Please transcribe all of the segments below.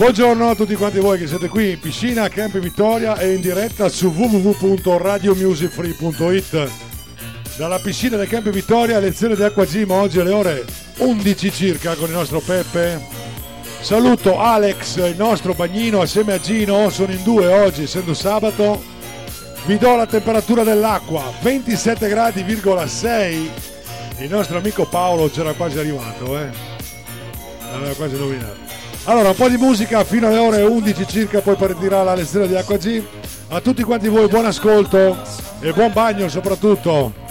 Buongiorno a tutti quanti voi che siete qui in piscina Camp Vittoria e in diretta su www.radiomusicfree.it dalla piscina del Camp Vittoria lezione di acqua gym oggi alle ore 11 circa con il nostro Peppe. Saluto Alex il nostro bagnino assieme a Gino sono in due oggi essendo sabato. Vi do la temperatura dell'acqua 27 gradi,6 il nostro amico Paolo c'era quasi arrivato eh. Aveva quasi nominato allora, un po' di musica fino alle ore 11 circa, poi partirà la lezione di Acqua G. A tutti quanti voi buon ascolto e buon bagno soprattutto.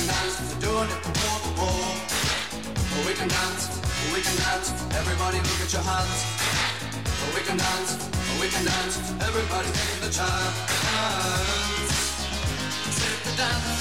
can dance, we're doing it. Oh, we can dance, oh, we can dance, everybody look at your hands. Oh, we can dance, oh, we can dance, everybody take the chance. Take the dance.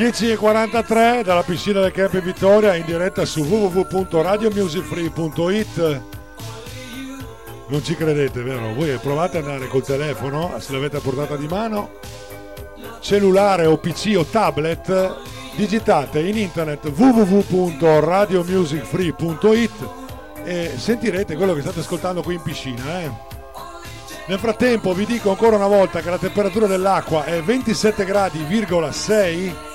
10.43 dalla piscina del Camp Vittoria in diretta su www.radiomusicfree.it non ci credete vero? voi provate ad andare col telefono se l'avete a portata di mano cellulare o pc o tablet digitate in internet www.radiomusicfree.it e sentirete quello che state ascoltando qui in piscina eh? nel frattempo vi dico ancora una volta che la temperatura dell'acqua è 27 gradi,6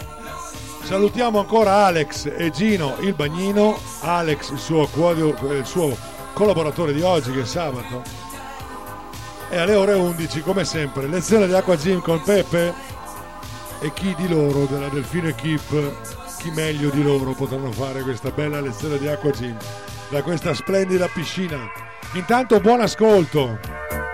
Salutiamo ancora Alex e Gino il bagnino, Alex il suo, il suo collaboratore di oggi che è sabato. E alle ore 11 come sempre lezione di acqua gym con Peppe e chi di loro della Delfino Equip, chi meglio di loro potranno fare questa bella lezione di acqua gym da questa splendida piscina. Intanto buon ascolto.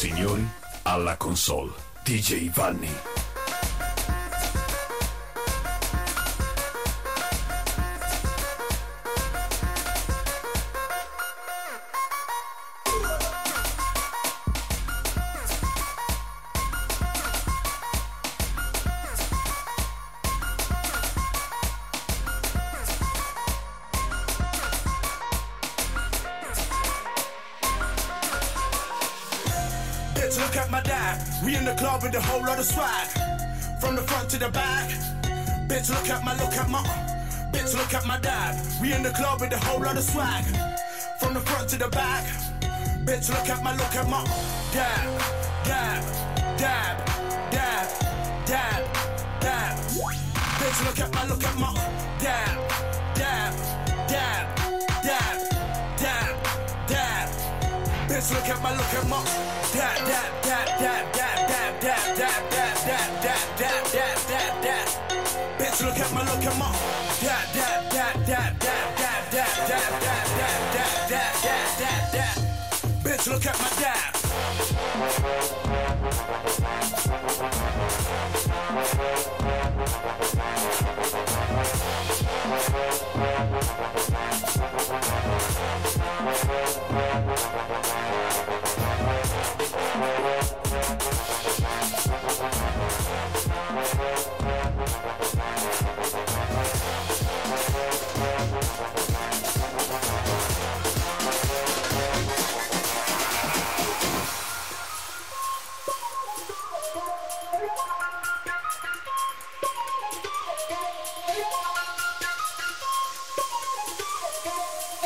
Signori, alla console, DJ Vanni.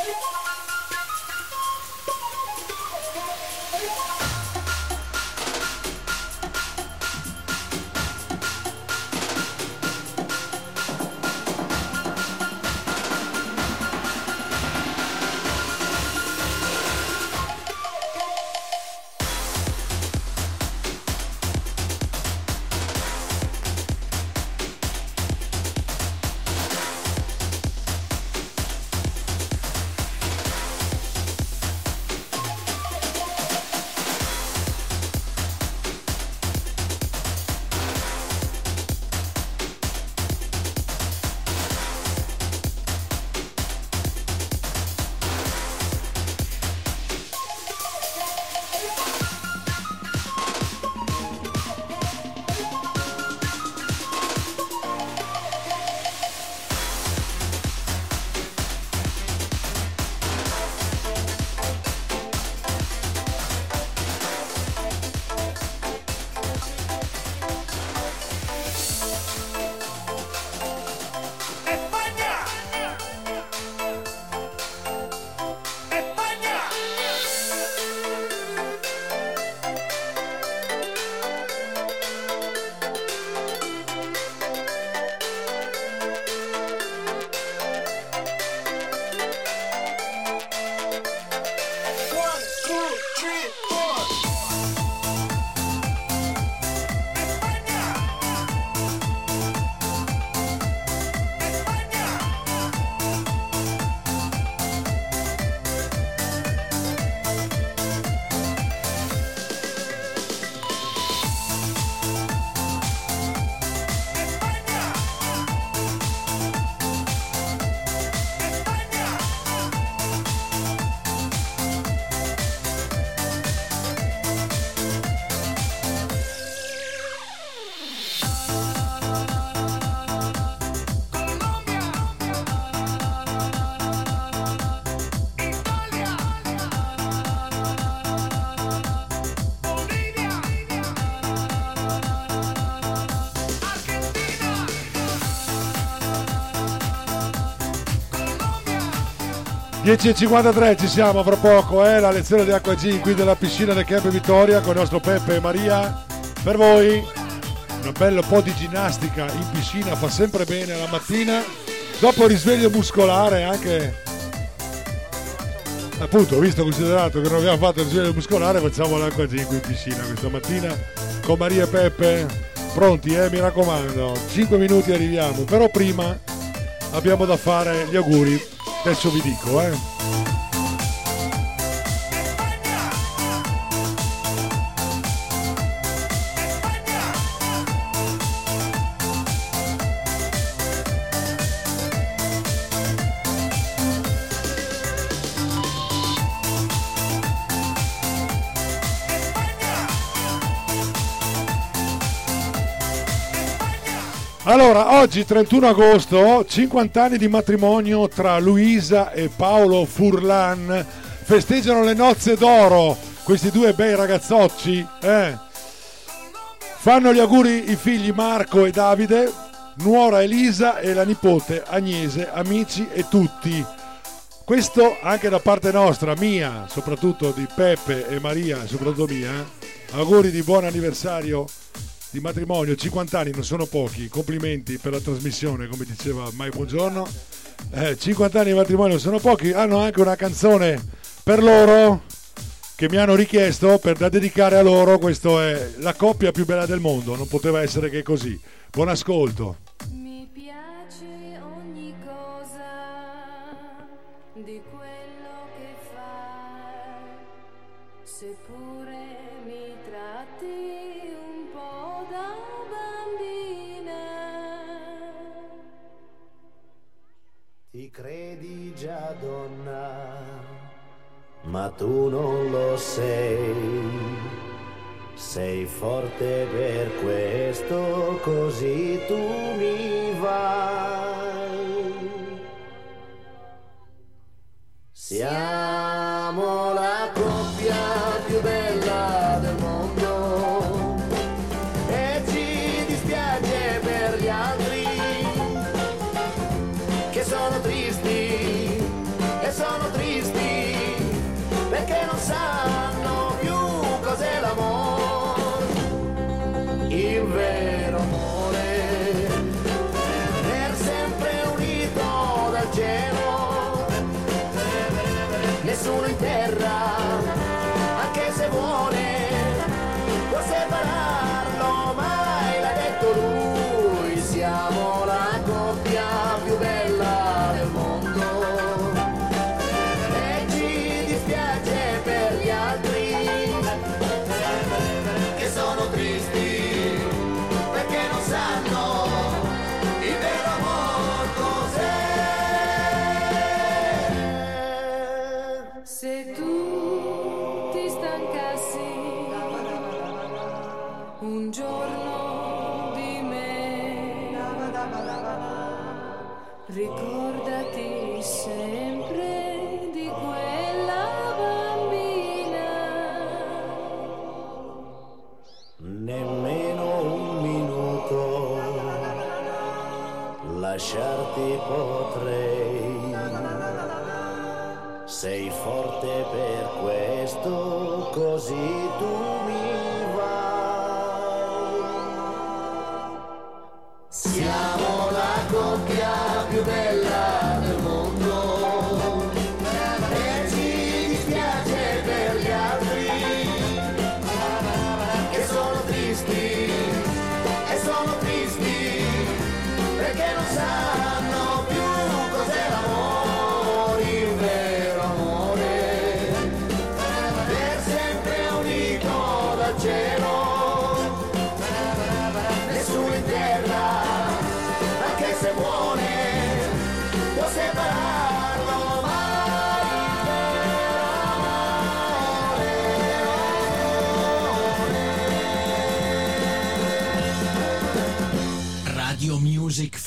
you 10.53 ci siamo fra poco, eh? la lezione di acqua G qui della piscina del Camp Vittoria con il nostro Peppe e Maria. Per voi un bello po' di ginnastica in piscina fa sempre bene la mattina. Dopo il risveglio muscolare anche appunto visto considerato che non abbiamo fatto il risveglio muscolare facciamo l'acqua G qui in piscina questa mattina con Maria e Peppe pronti eh mi raccomando 5 minuti arriviamo però prima abbiamo da fare gli auguri adesso vi dico eh Allora, oggi 31 agosto, 50 anni di matrimonio tra Luisa e Paolo Furlan. Festeggiano le nozze d'oro questi due bei ragazzocci. Eh. Fanno gli auguri i figli Marco e Davide, nuora Elisa e la nipote Agnese, amici e tutti. Questo anche da parte nostra, mia, soprattutto di Peppe e Maria, soprattutto mia. eh. Auguri di buon anniversario di matrimonio, 50 anni non sono pochi, complimenti per la trasmissione, come diceva Mai Buongiorno. Eh, 50 anni di matrimonio sono pochi, hanno anche una canzone per loro che mi hanno richiesto per da dedicare a loro, questa è la coppia più bella del mondo, non poteva essere che così. Buon ascolto. Ti credi già donna, ma tu non lo sei. Sei forte per questo, così tu mi vai. Siamo la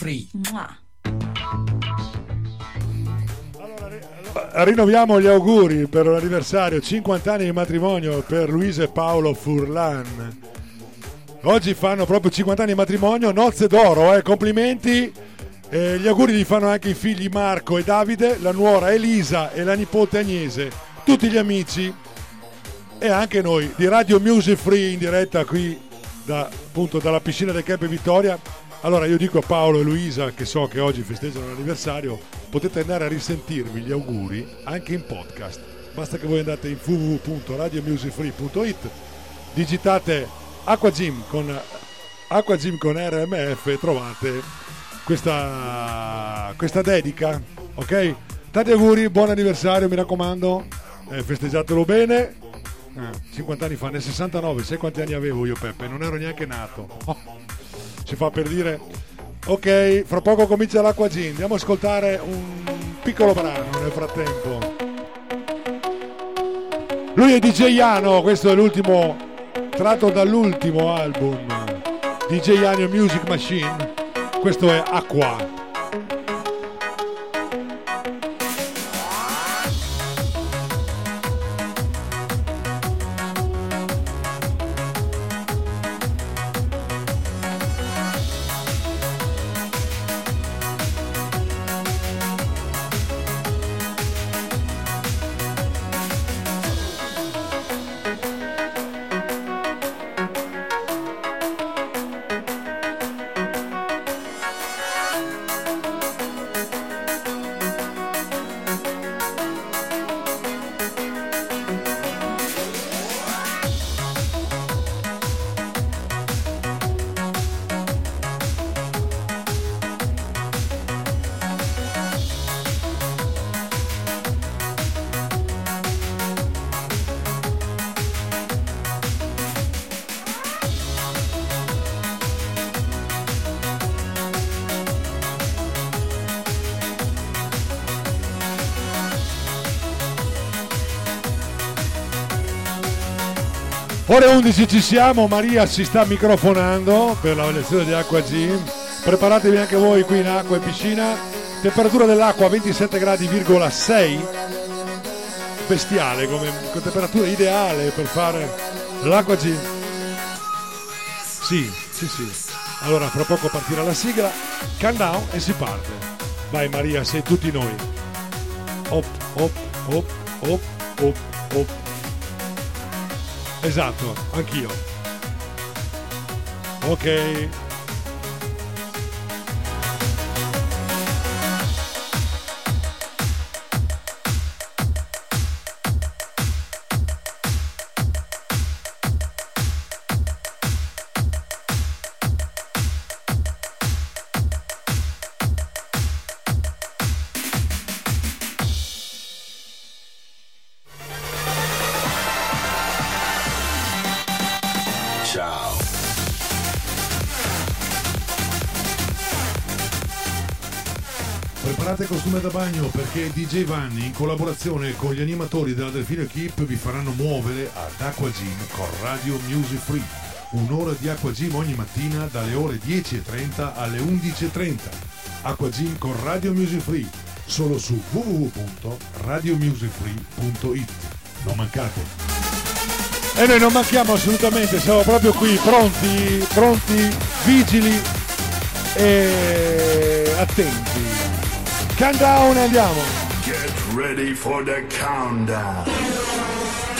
Free. Rinnoviamo gli auguri per l'anniversario 50 anni di matrimonio per Luisa e Paolo Furlan. Oggi fanno proprio 50 anni di matrimonio, nozze d'oro, eh, complimenti. Eh, gli auguri li fanno anche i figli Marco e Davide, la nuora Elisa e la nipote Agnese, tutti gli amici e anche noi di Radio Music Free in diretta qui da, appunto dalla piscina del Camp Vittoria. Allora io dico a Paolo e Luisa che so che oggi festeggiano l'anniversario, potete andare a risentirvi gli auguri anche in podcast. Basta che voi andate in www.radiomusicfree.it, digitate Aqua Gym con Aqua Gym con RMF e trovate questa, questa dedica, ok? Tanti auguri, buon anniversario, mi raccomando, eh, festeggiatelo bene. Eh, 50 anni fa, nel 69, sai quanti anni avevo io Peppe? Non ero neanche nato. Oh, si fa per dire. Ok, fra poco comincia l'Acqua Gin, andiamo ad ascoltare un piccolo brano nel frattempo. Lui è DJ Iano, questo è l'ultimo tratto dall'ultimo album DJ Iano Music Machine questo è Acqua. Ore 11 ci siamo, Maria si sta microfonando per la lezione di Acqua Gym. Preparatevi anche voi qui in acqua e piscina. Temperatura dell'acqua 27 gradi,6. Bestiale, come temperatura ideale per fare l'acqua gym. Sì, sì, sì. Allora, fra poco partirà la sigla, countdown e si parte. Vai Maria, sei tutti noi. Op, op, op, op, op, op. Esatto, anch'io. Ok. Preparate costume da bagno perché DJ Vanni in collaborazione con gli animatori della Delfino Equip vi faranno muovere ad Aqua Gym con Radio Music Free. Un'ora di Aqua Gym ogni mattina dalle ore 10.30 alle 11.30. Aqua Gym con Radio Music Free solo su www.radiomusicfree.it. Non mancate! E noi non manchiamo assolutamente, siamo proprio qui, pronti, pronti, vigili e attenti. Countdown e andiamo. Get ready for the countdown.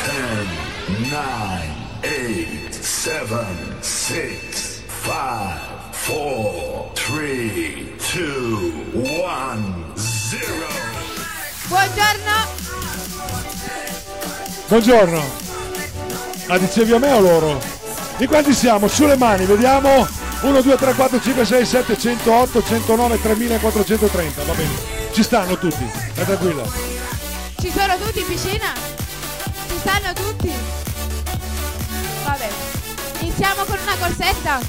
10, 9, 8, 7, 6, 5, 4, 3, 2, 1, 0. Buongiorno, Buongiorno. Ah, dicevi a me o loro? Di quanti siamo? Sulle mani, vediamo. 1, 2, 3, 4, 5, 6, 7, 108, 109, 3430. Va bene. Ci stanno tutti. Stai tranquilla. ci sono tutti in piscina? Ci stanno tutti? Vabbè, iniziamo con una corsetta.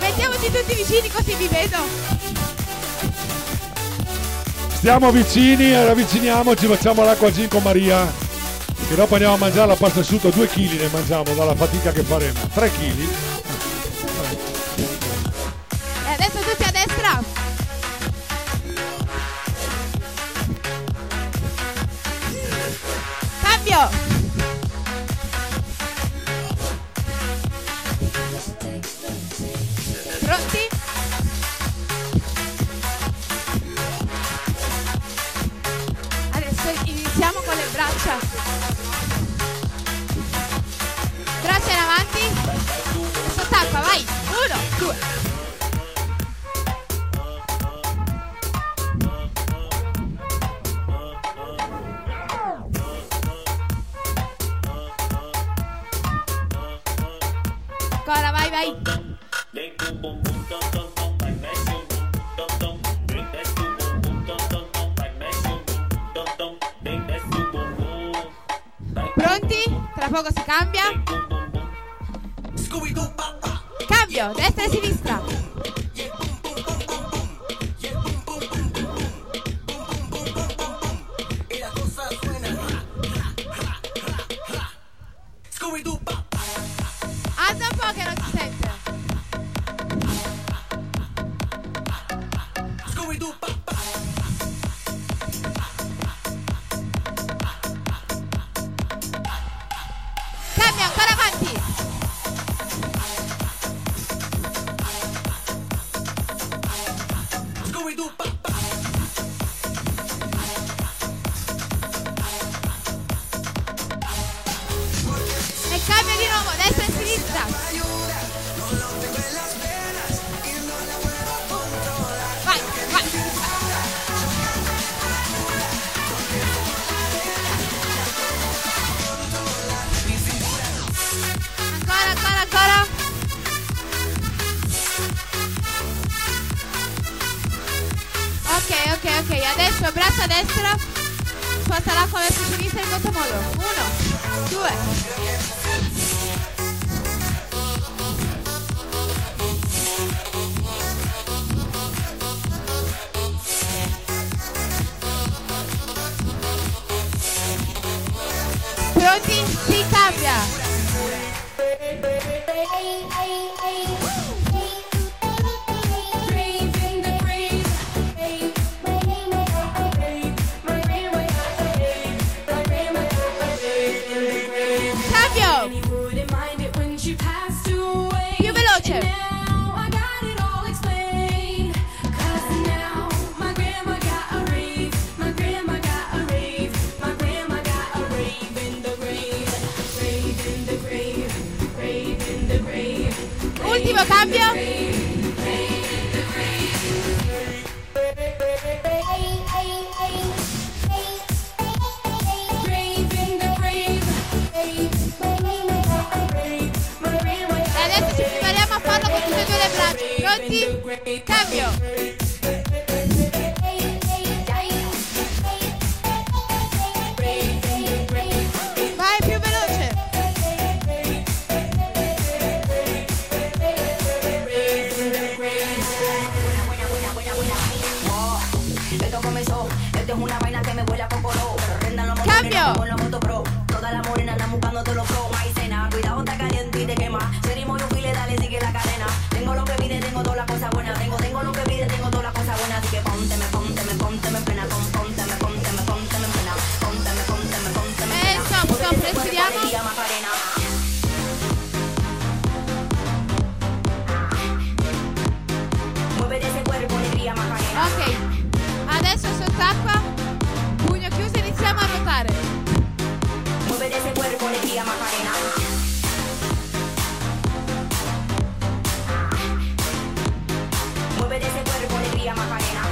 Mettiamoci tutti vicini così vi vedo. Stiamo vicini, ravviciniamoci, facciamo l'acqua gin con Maria. Che dopo andiamo a mangiare la pasta asciutta, 2 kg ne mangiamo dalla fatica che faremo. 3 kg. Poco si cambia. Cambio, destra e sinistra. Macarena. Muévete ese cuerpo, alegría, Macarena.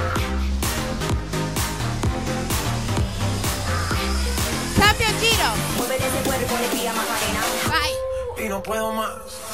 Cambio giro. Muévete ese cuerpo, alegría, Macarena. Bye. Y no puedo más.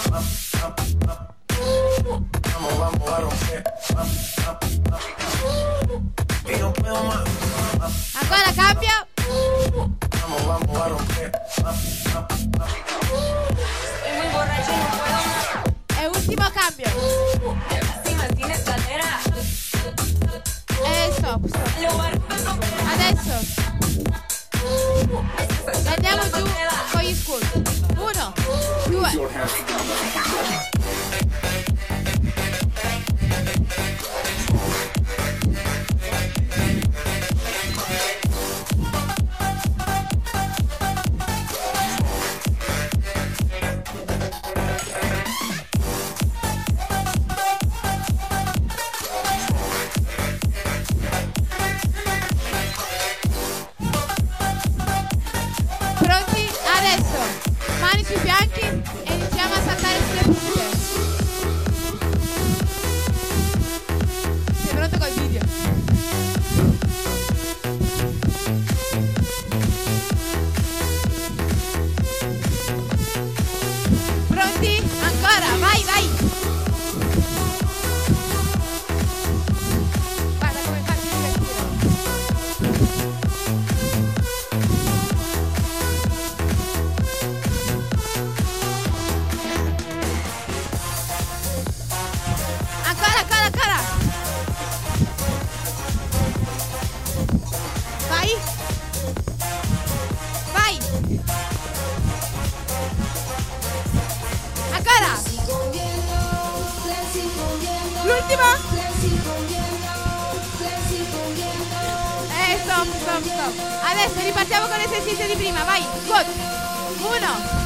ripartiamo con l'esercizio di prima, vai, go! Uno,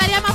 adesso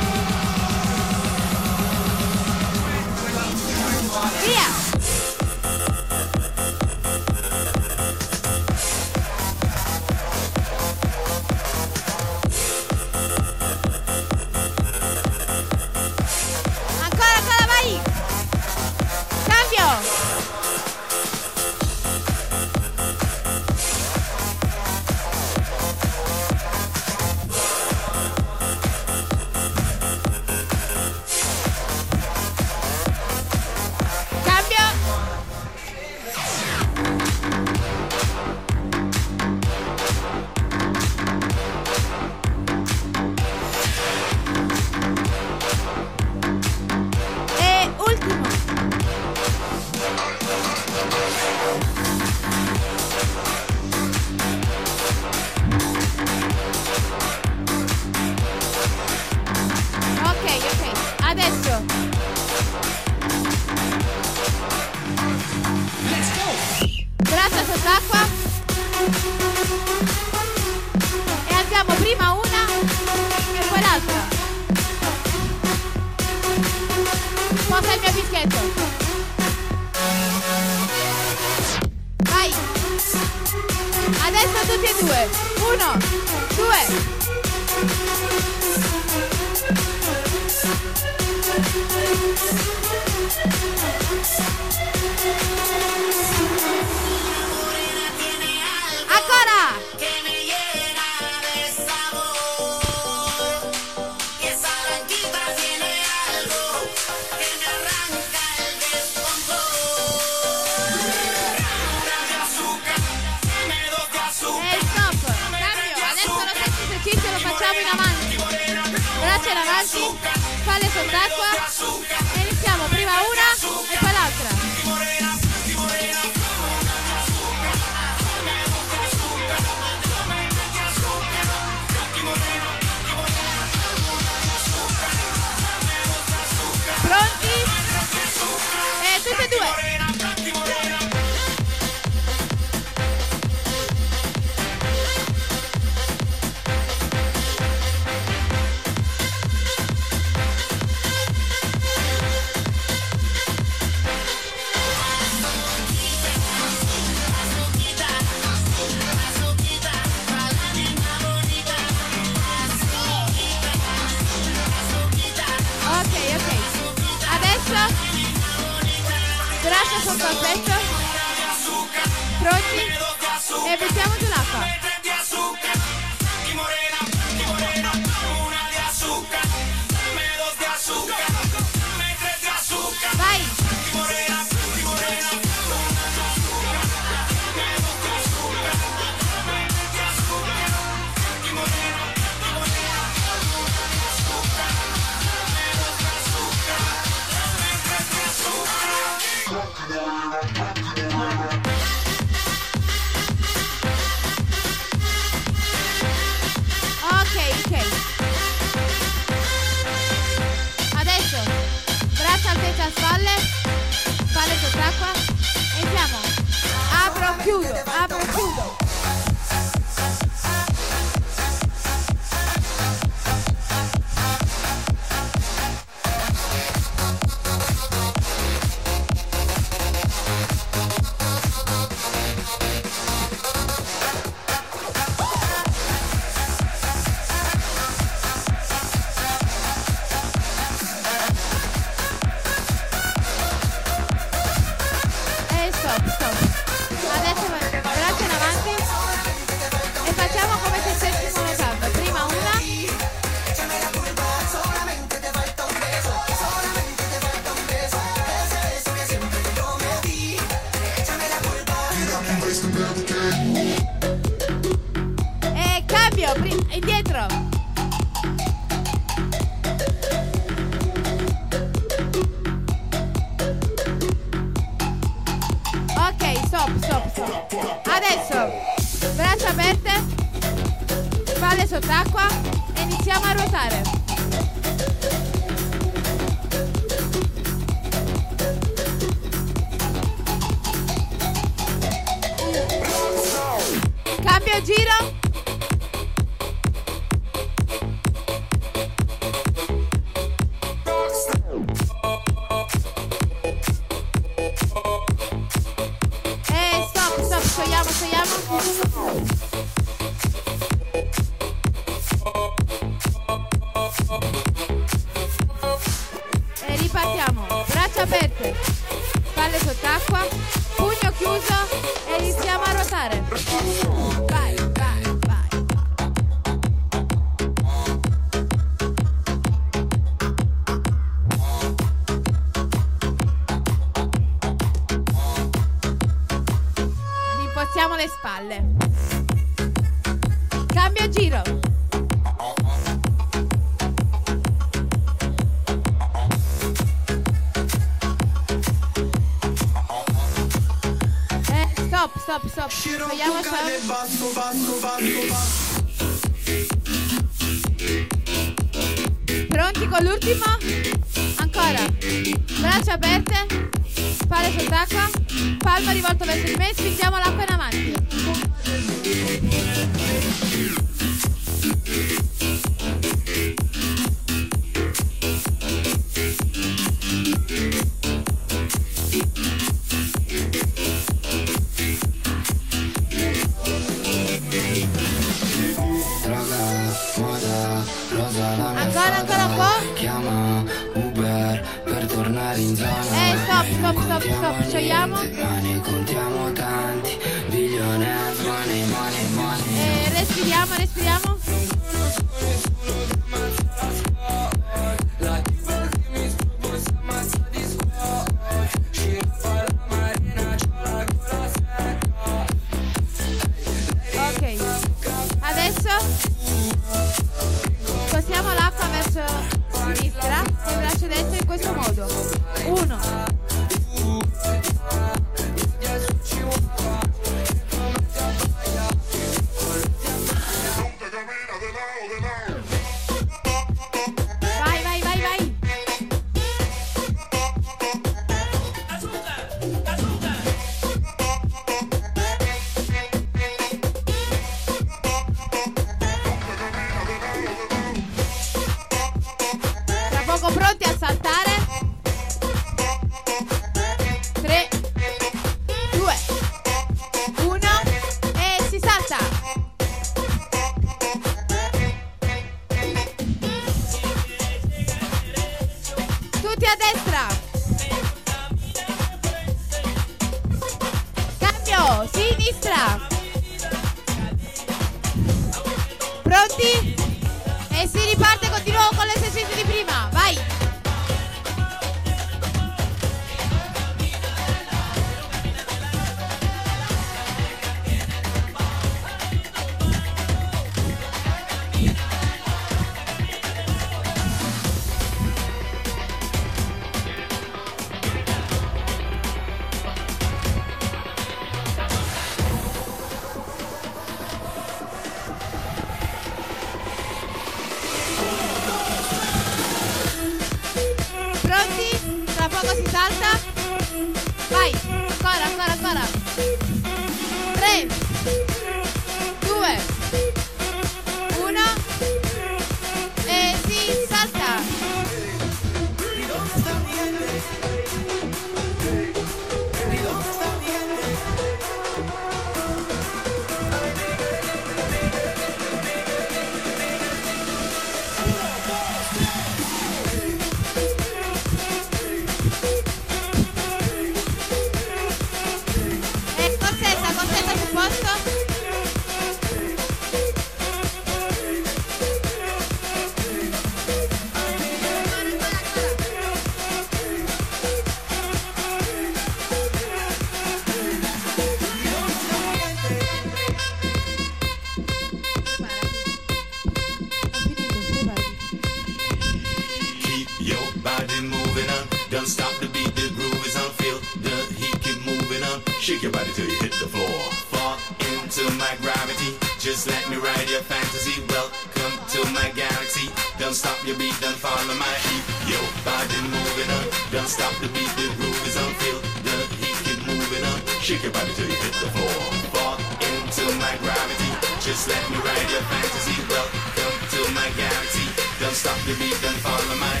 your body till you hit the floor. Fall into my gravity. Just let me ride your fantasy. Welcome to my galaxy. Don't stop the beat, don't follow my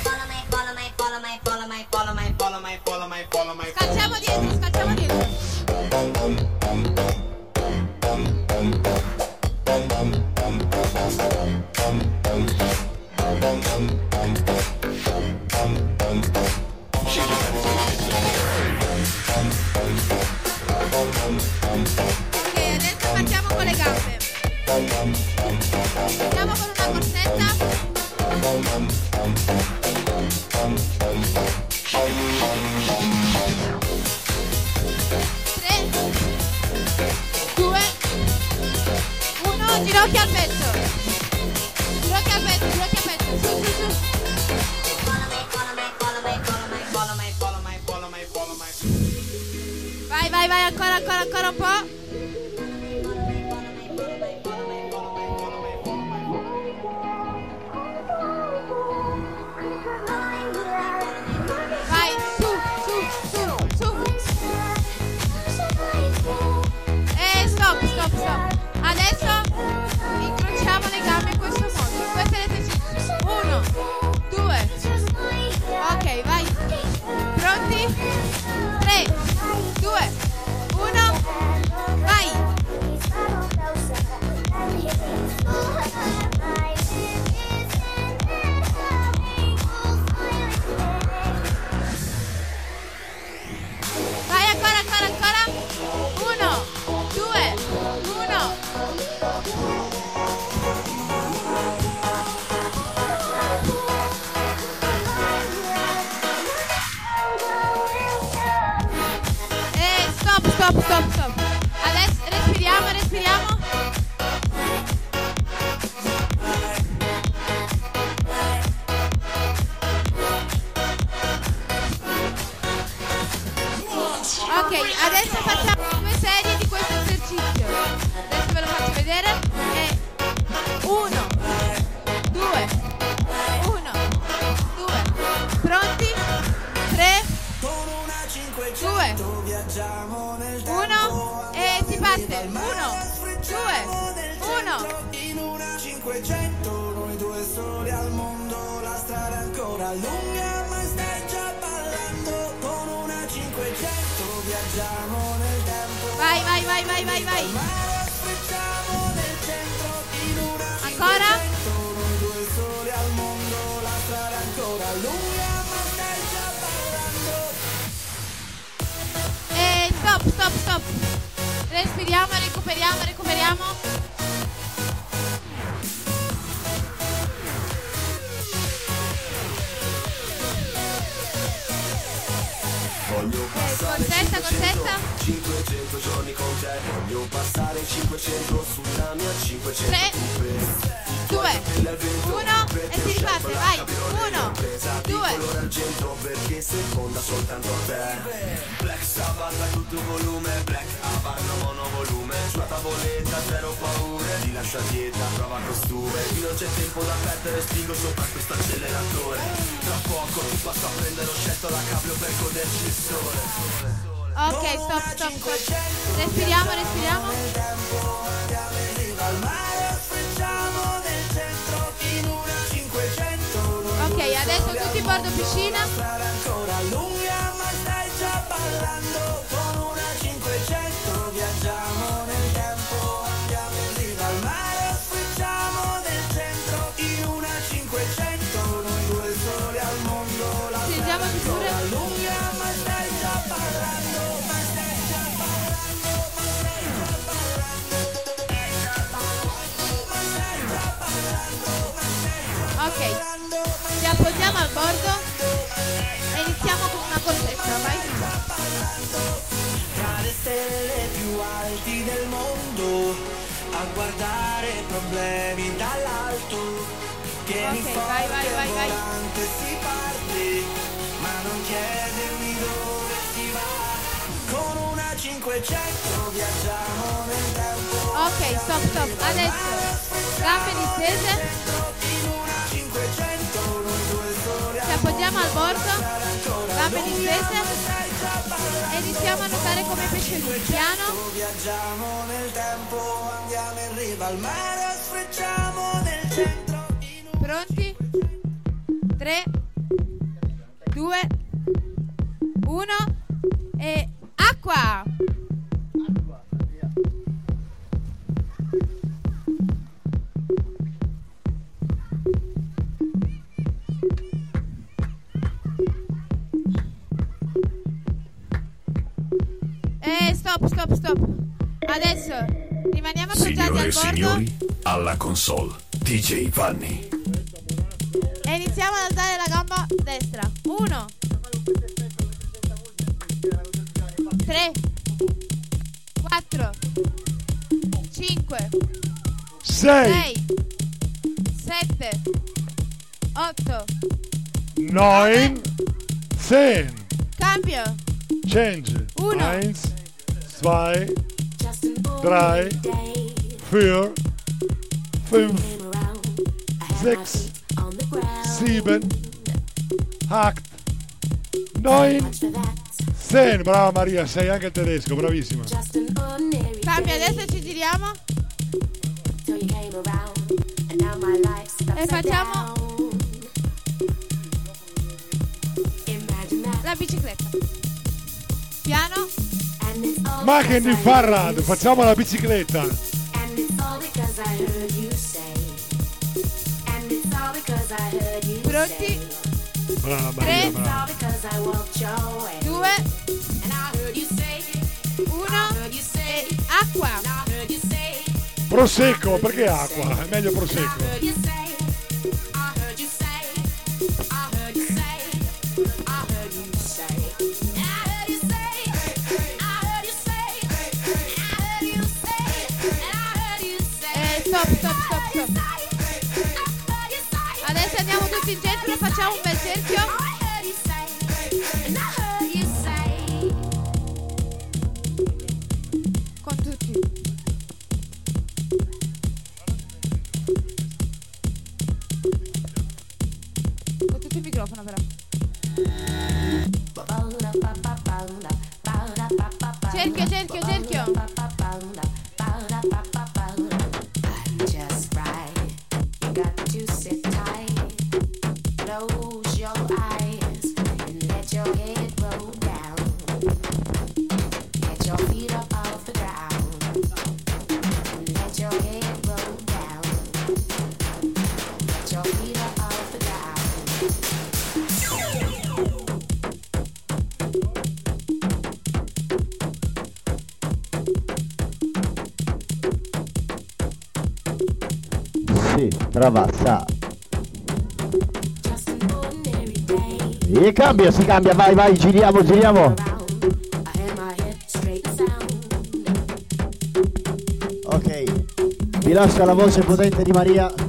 Scalciamo dietro, scalciamo dietro. Ok, Facciamo Respiriamo, recuperiamo, recuperiamo. Corsetta, 500, corsetta. 500 giorni con te Voglio passare 500 sulla mia 500 Tre, due, uno e si riparte. Vai. Uno, due. colore argento perché seconda soltanto a te Black Sabbath a tutto volume Black Havana monovolume Sulla tavoletta zero paure Ti lascia dieta, prova costume non c'è tempo da perdere Spingo sopra questo acceleratore Tra poco ti passo a prendere Ho scelto la cabrio per goderci il sole Ok, stop, stop, stop. Respiriamo, respiriamo. Andiamo in riva al mare, facciamo nel centro in una 500. Ok, adesso tutti bordo piscina. Al bordo e iniziamo con una corsetta, vai. tra le stelle più alti del mondo a guardare problemi dall'alto tieni Ok, vai, vai, vai, vai. si parte ma non chiedermi dove si va con una 500 viaggiamo nel tempo Ok, stop, stop. Adesso gambe distese, appoggiamo al bordo, gambe distese e iniziamo a nuotare come pesciolini. Piano, viaggiamo nel tempo andiamo in riva al mare sfrecciamo nel centro pronti? 3, 2, 1 e acqua! Eh, stop, stop, stop. Adesso rimaniamo appoggiati Signore al e bordo. signori, alla console, DJ Vanni. e iniziamo ad alzare la gamba destra. 1 3 4 5 6 6 7 8 9 10 Cambio. Change. Uno. 1 2 3 4 5 6 7 8 9 10 Brava Maria, sei anche il tedesco, bravissima. Cambio, adesso ci giriamo. E facciamo la bicicletta. Piano, Ma che di Farrad, facciamo la bicicletta. And it's all because I heard you say. And it's all because I heard you pronti? Brava Maria, Tre. It's brava. all because I walked your way. 2 And I heard you say. 1 Heard you say. e acqua. I heard you say. Prosecco, perché acqua? È meglio prosecco. Stop, stop, stop, stop. Adesso andiamo tutti in centro facciamo un bel cerchio. Microfono però. Sì, brava, sa. E cambia, si cambia, vai, vai, giriamo, giriamo. Ok, vi lascio la voce potente di Maria.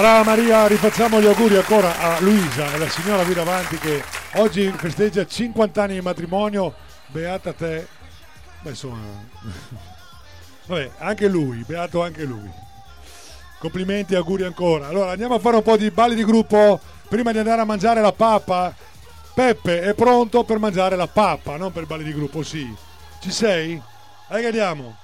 Allora Maria, rifacciamo gli auguri ancora a Luisa, la signora Viravanti che oggi festeggia 50 anni di matrimonio. Beata te. Beh, insomma. Vabbè, anche lui, beato anche lui. Complimenti auguri ancora. Allora andiamo a fare un po' di balli di gruppo prima di andare a mangiare la pappa. Peppe è pronto per mangiare la pappa, non per balli di gruppo, sì. Ci sei? Dai che andiamo.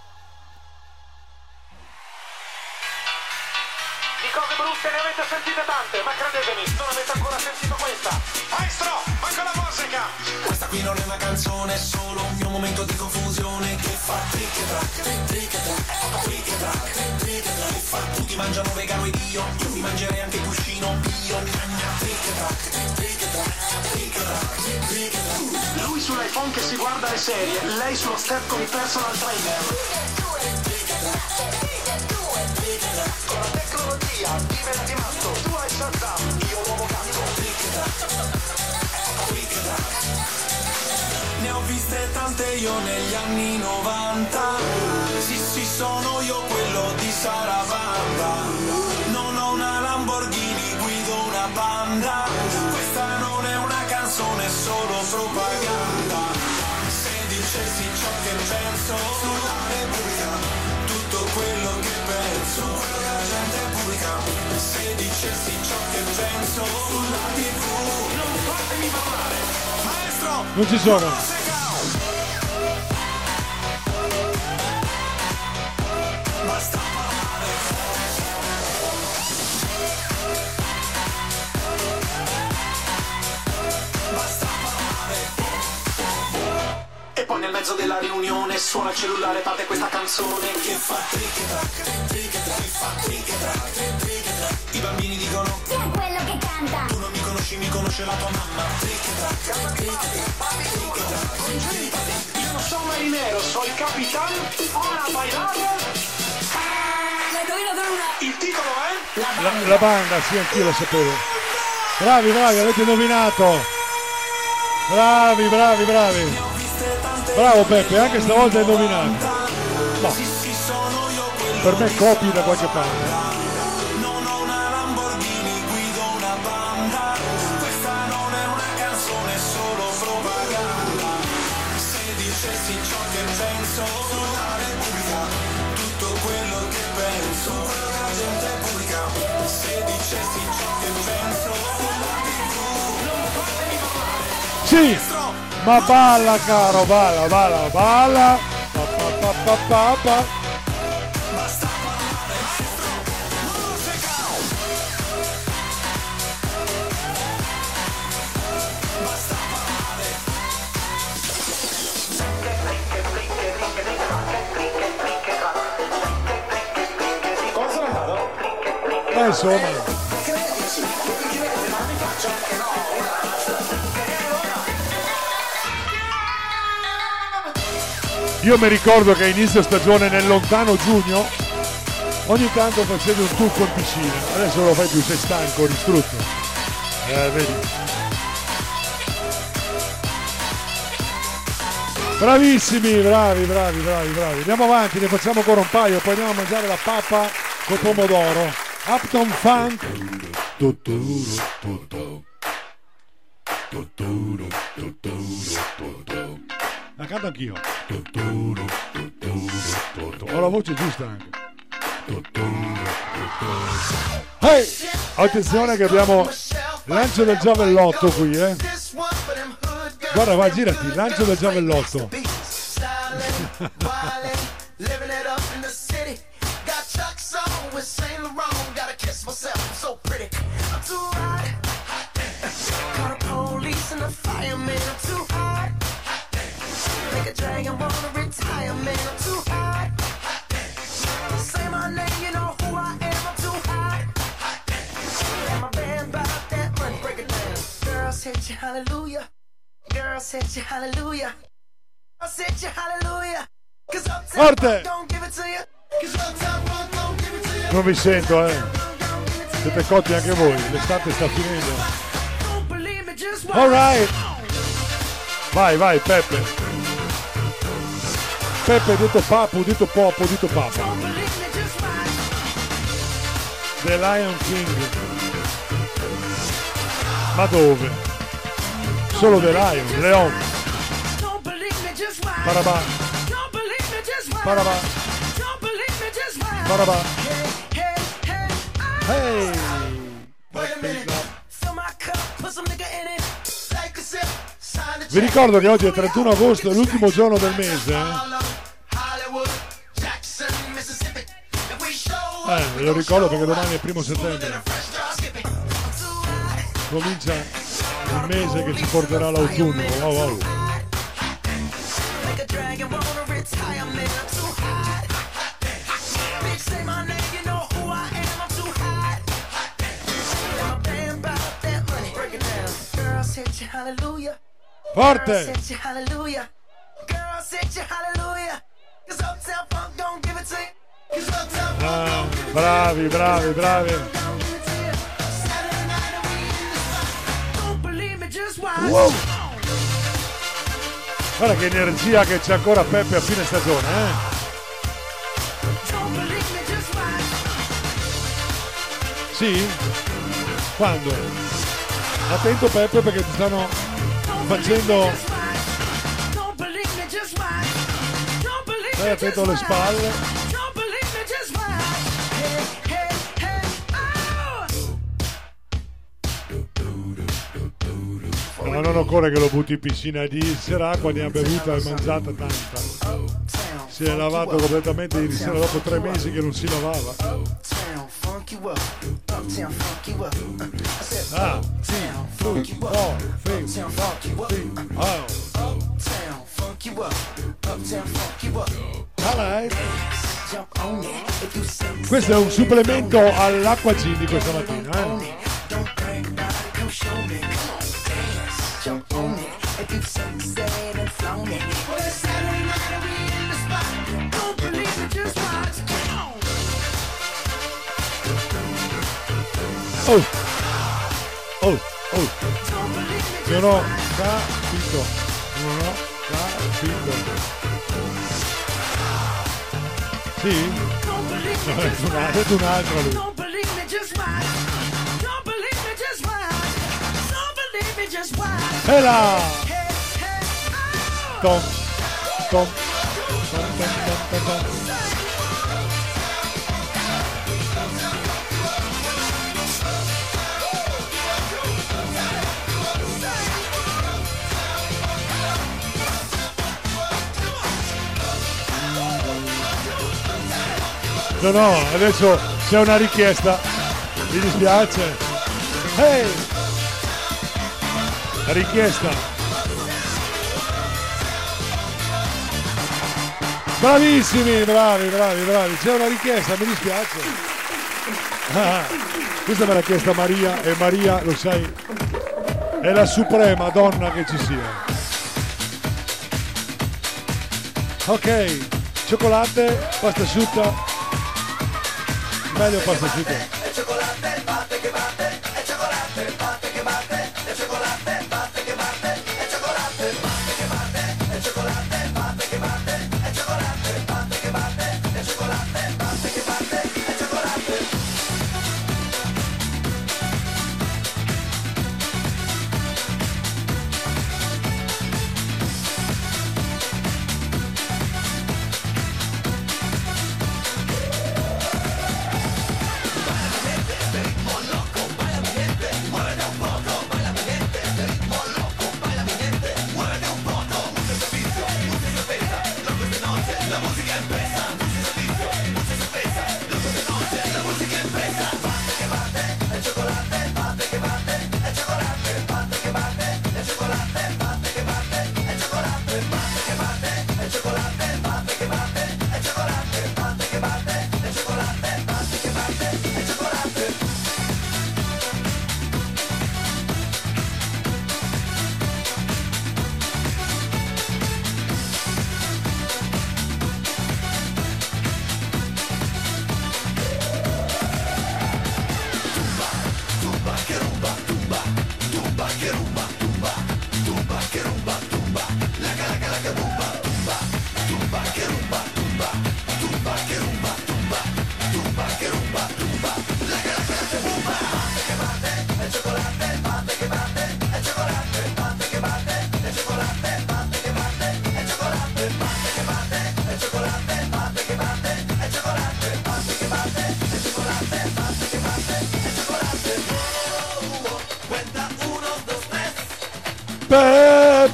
Avete sentite tante, ma credetemi, non avete ancora sentito questa. Maestro, manca la musica! Questa qui non è una canzone, è solo un mio momento di confusione che fa trick e track, trick e track, trick e track, trick e track. Che fa tutti mangiano vegano ed io, io mi mangerei anche il cuscino mio. Gnagna, trick e track, trick e track, trick e track, trick e track. Lui sull'iPhone che si guarda le serie, lei sullo step con i personal trainer. Con la tecnologia matto, tu hai Shazam, io l'uomo gatto. Ne ho viste tante io negli anni 90 Sì sì sono io quello di Saravanda Non ho una Lamborghini, guido una Panda Non ci sono. E poi nel mezzo della riunione suona il cellulare, parte questa canzone che fa trick e track, trick e track, che fa trick e track, trick e track. I bambini dicono Chi è quello che canta? Tu non mi conosci, mi conosce la tua mamma. Trick e capitano, ora bailare. Il titolo è? La, la banda, sì, anch'io lo sapevo. Bravi, bravi, avete indovinato. Bravi, bravi, bravi. Bravo Peppe, anche stavolta hai indovinato. No. Per me copi da qualche parte. Sì, Ma balla caro, balla, balla, balla. Pa, pa, pa, pa, pa. Eh, insomma. Io mi ricordo che a inizio stagione nel lontano giugno ogni tanto facevi un tuffo in piscina, adesso non lo fai più, sei stanco, distrutto. Eh, vedi. Bravissimi, bravi, bravi, bravi, bravi. Andiamo avanti, ne facciamo ancora un paio, poi andiamo a mangiare la pappa col pomodoro. Upton Funk. Tuturu, tuturu, tuturu. La canto anch'io. Ho la voce giusta anche. Hey! Attenzione che abbiamo lancio del giavellotto qui, eh. Guarda, va, girati, lancio del giavellotto. I'm too hot. Dragon wanna retire, man. I'm too hot. Say my name, you know who I am. I'm too hot. And my band bought that money. Break it down. Girls hit you, hallelujah. Girls hit you, hallelujah. Girls hit you, hallelujah. Cause uptown Forte. Don't give it to you. Cause uptown don't give it to you. Non vi sento, eh. Siete cotti anche voi, l'estate sta finendo. Alright. Vai, vai, Peppe. Peppe detto papu, detto popo, detto papa. The Lion King. Ma dove? Solo The Lion, Leon. Parabà. Parabà. Parabà. Hey! Vi ricordo che oggi è 31 agosto, è l'ultimo giorno del mese. Lo ricordo perché domani è primo settembre. Comincia il mese che ci porterà l'autunno. Wow, wow. Forte! Girls bravi, bravi, bravi. Wow. Guarda che energia che c'è ancora Peppe a fine stagione, eh? Sì? Quando? Attento Peppe perché ti stanno facendo... Stai attento alle spalle. Ma non occorre che lo butti in piscina di sera acqua, ne ha bevuta e mangiata tanta. Si è lavato completamente ieri sera dopo tre mesi che non si lavava. Ah. Oh. If you sexy, Questo è un supplemento all'acqua gin di questa mattina, eh? Jump on it. If you sexy and flown it. Well, it's Saturday night and we in the spot. Don't believe it, just watch. Oh! Oh, oh! Non ho capito. Non ho capito. Sì? No, è un altro lui. E là! Tom, tom, tom, tom, tom, tom. No, no, adesso c'è una richiesta. Mi dispiace. Hey! Richiesta. Bravissimi, bravi, bravi, bravi. C'è una richiesta, mi dispiace. Ah, questa me l'ha chiesta Maria e Maria, lo sai, è la suprema donna che ci sia. Ok, cioccolate, pasta asciutta. Meglio pasta asciutta.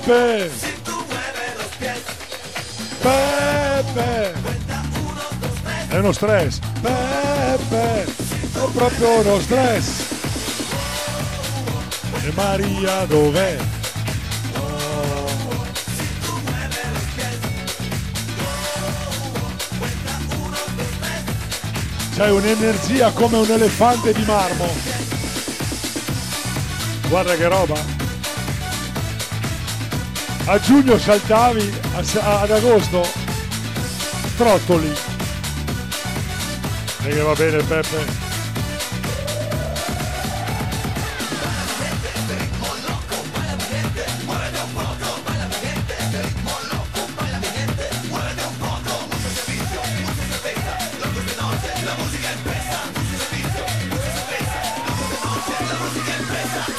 Pepe. Pepe. È uno stress. Pepe. È proprio uno stress. E Maria dov'è? C'hai un'energia come un elefante di marmo. Guarda che roba. A giugno saltavi, a ad agosto trottoli. E che va bene Peppe.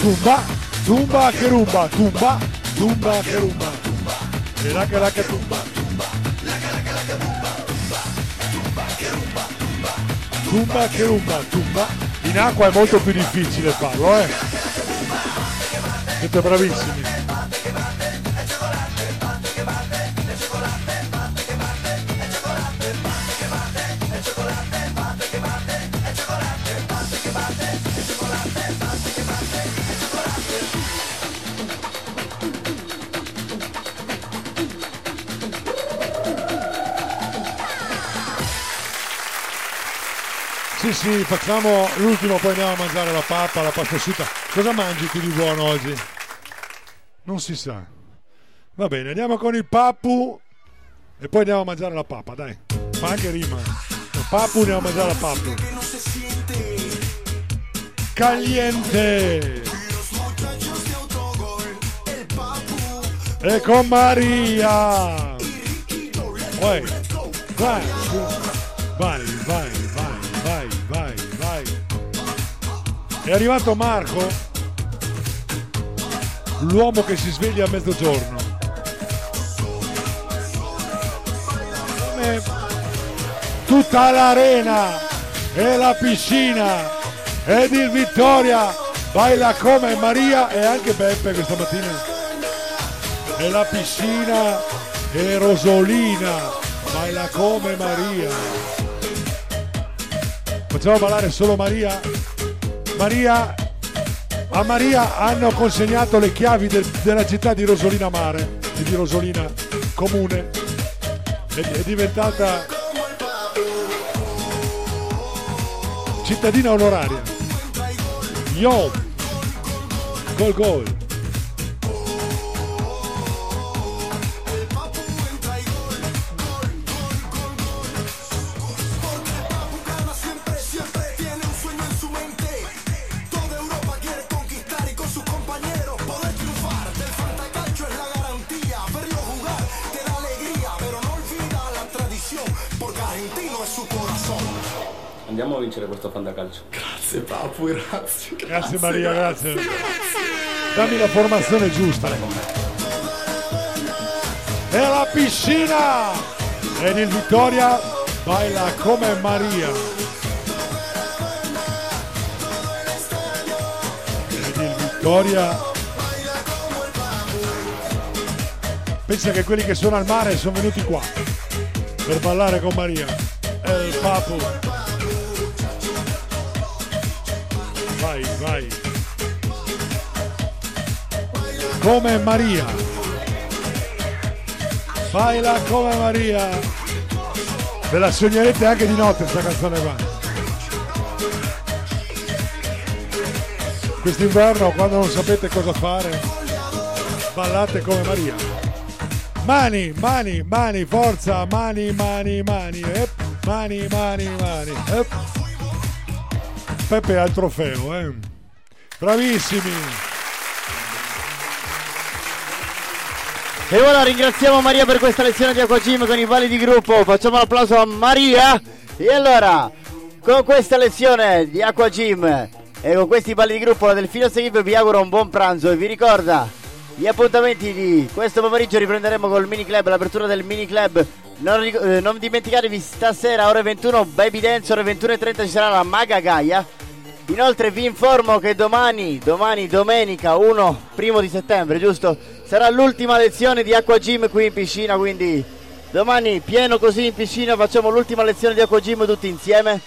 Tumba, tumba che rumba, tumba, tumba che rumba. E la che la che tumba. Tumba che rumba, tumba. In acqua è molto più difficile farlo, eh. Siete bravissimi. Sì, facciamo l'ultimo, poi andiamo a mangiare la pappa, la pasta asciutta. Cosa mangi tu di buono oggi? Non si sa. Va bene, andiamo con il pappu e poi andiamo a mangiare la pappa, dai. Fa anche rima. Il pappu andiamo a mangiare la pappa. Caliente! E con Maria! Vai, vai, vai, È arrivato Marco, l'uomo che si sveglia a mezzogiorno. Come tutta l'arena e la piscina ed il Vittoria baila come Maria e anche Beppe questa mattina. E la piscina e Rosolina baila come Maria. Facciamo ballare solo Maria. Maria, a Maria hanno consegnato le chiavi del- della città di Rosolina Mare di Rosolina Comune. È, è diventata cittadina onoraria. Yo! Gol gol! Questo fantacalcio. Grazie Papu, grazie. Grazie Maria, grazie. Dammi la formazione giusta. E la piscina! Ed il Vittoria baila come Maria. Ed il Vittoria. Pensa che quelli che sono al mare sono venuti qua per ballare con Maria. E il papu. Vai, vai. Come Maria. Baila come Maria. Ve la sognerete anche di notte sta canzone qua. Quest'inverno quando non sapete cosa fare, ballate come Maria. Mani, mani, mani, forza, mani, mani, mani, ep, mani, mani, mani, ep. Peppe ha il trofeo, eh. Bravissimi. E ora ringraziamo Maria per questa lezione di Aquagym con i balli di gruppo. Facciamo un applauso a Maria. E allora, con questa lezione di Aquagym e con questi balli di gruppo, la Delfino Seguib vi auguro un buon pranzo e vi ricorda gli appuntamenti di questo pomeriggio riprenderemo col mini club, l'apertura del mini club. Non, eh, non dimenticatevi stasera ore 21 Baby Dance, ore 21.30 ci sarà la Maga Gaia. Inoltre vi informo che domani, domani domenica 1 primo di settembre, giusto? Sarà l'ultima lezione di Acqua Gym qui in piscina, quindi domani pieno così in piscina facciamo l'ultima lezione di Acqua Gym tutti insieme.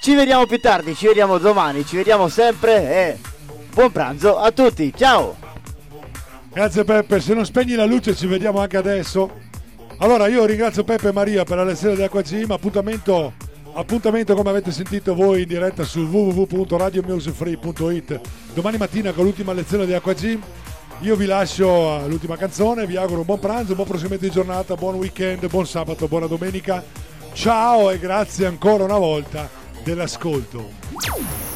Ci vediamo più tardi, ci vediamo domani, ci vediamo sempre e buon pranzo a tutti, ciao! Grazie Peppe, se non spegni la luce ci vediamo anche adesso. Allora io ringrazio Peppe e Maria per la lezione di Aquagym, appuntamento, appuntamento come avete sentito voi in diretta su www.radiomusicfree.it domani mattina con l'ultima lezione di Aquagym. Io vi lascio all'ultima canzone, vi auguro un buon pranzo, un buon proseguimento di giornata, buon weekend, buon sabato, buona domenica. Ciao e grazie ancora una volta dell'ascolto.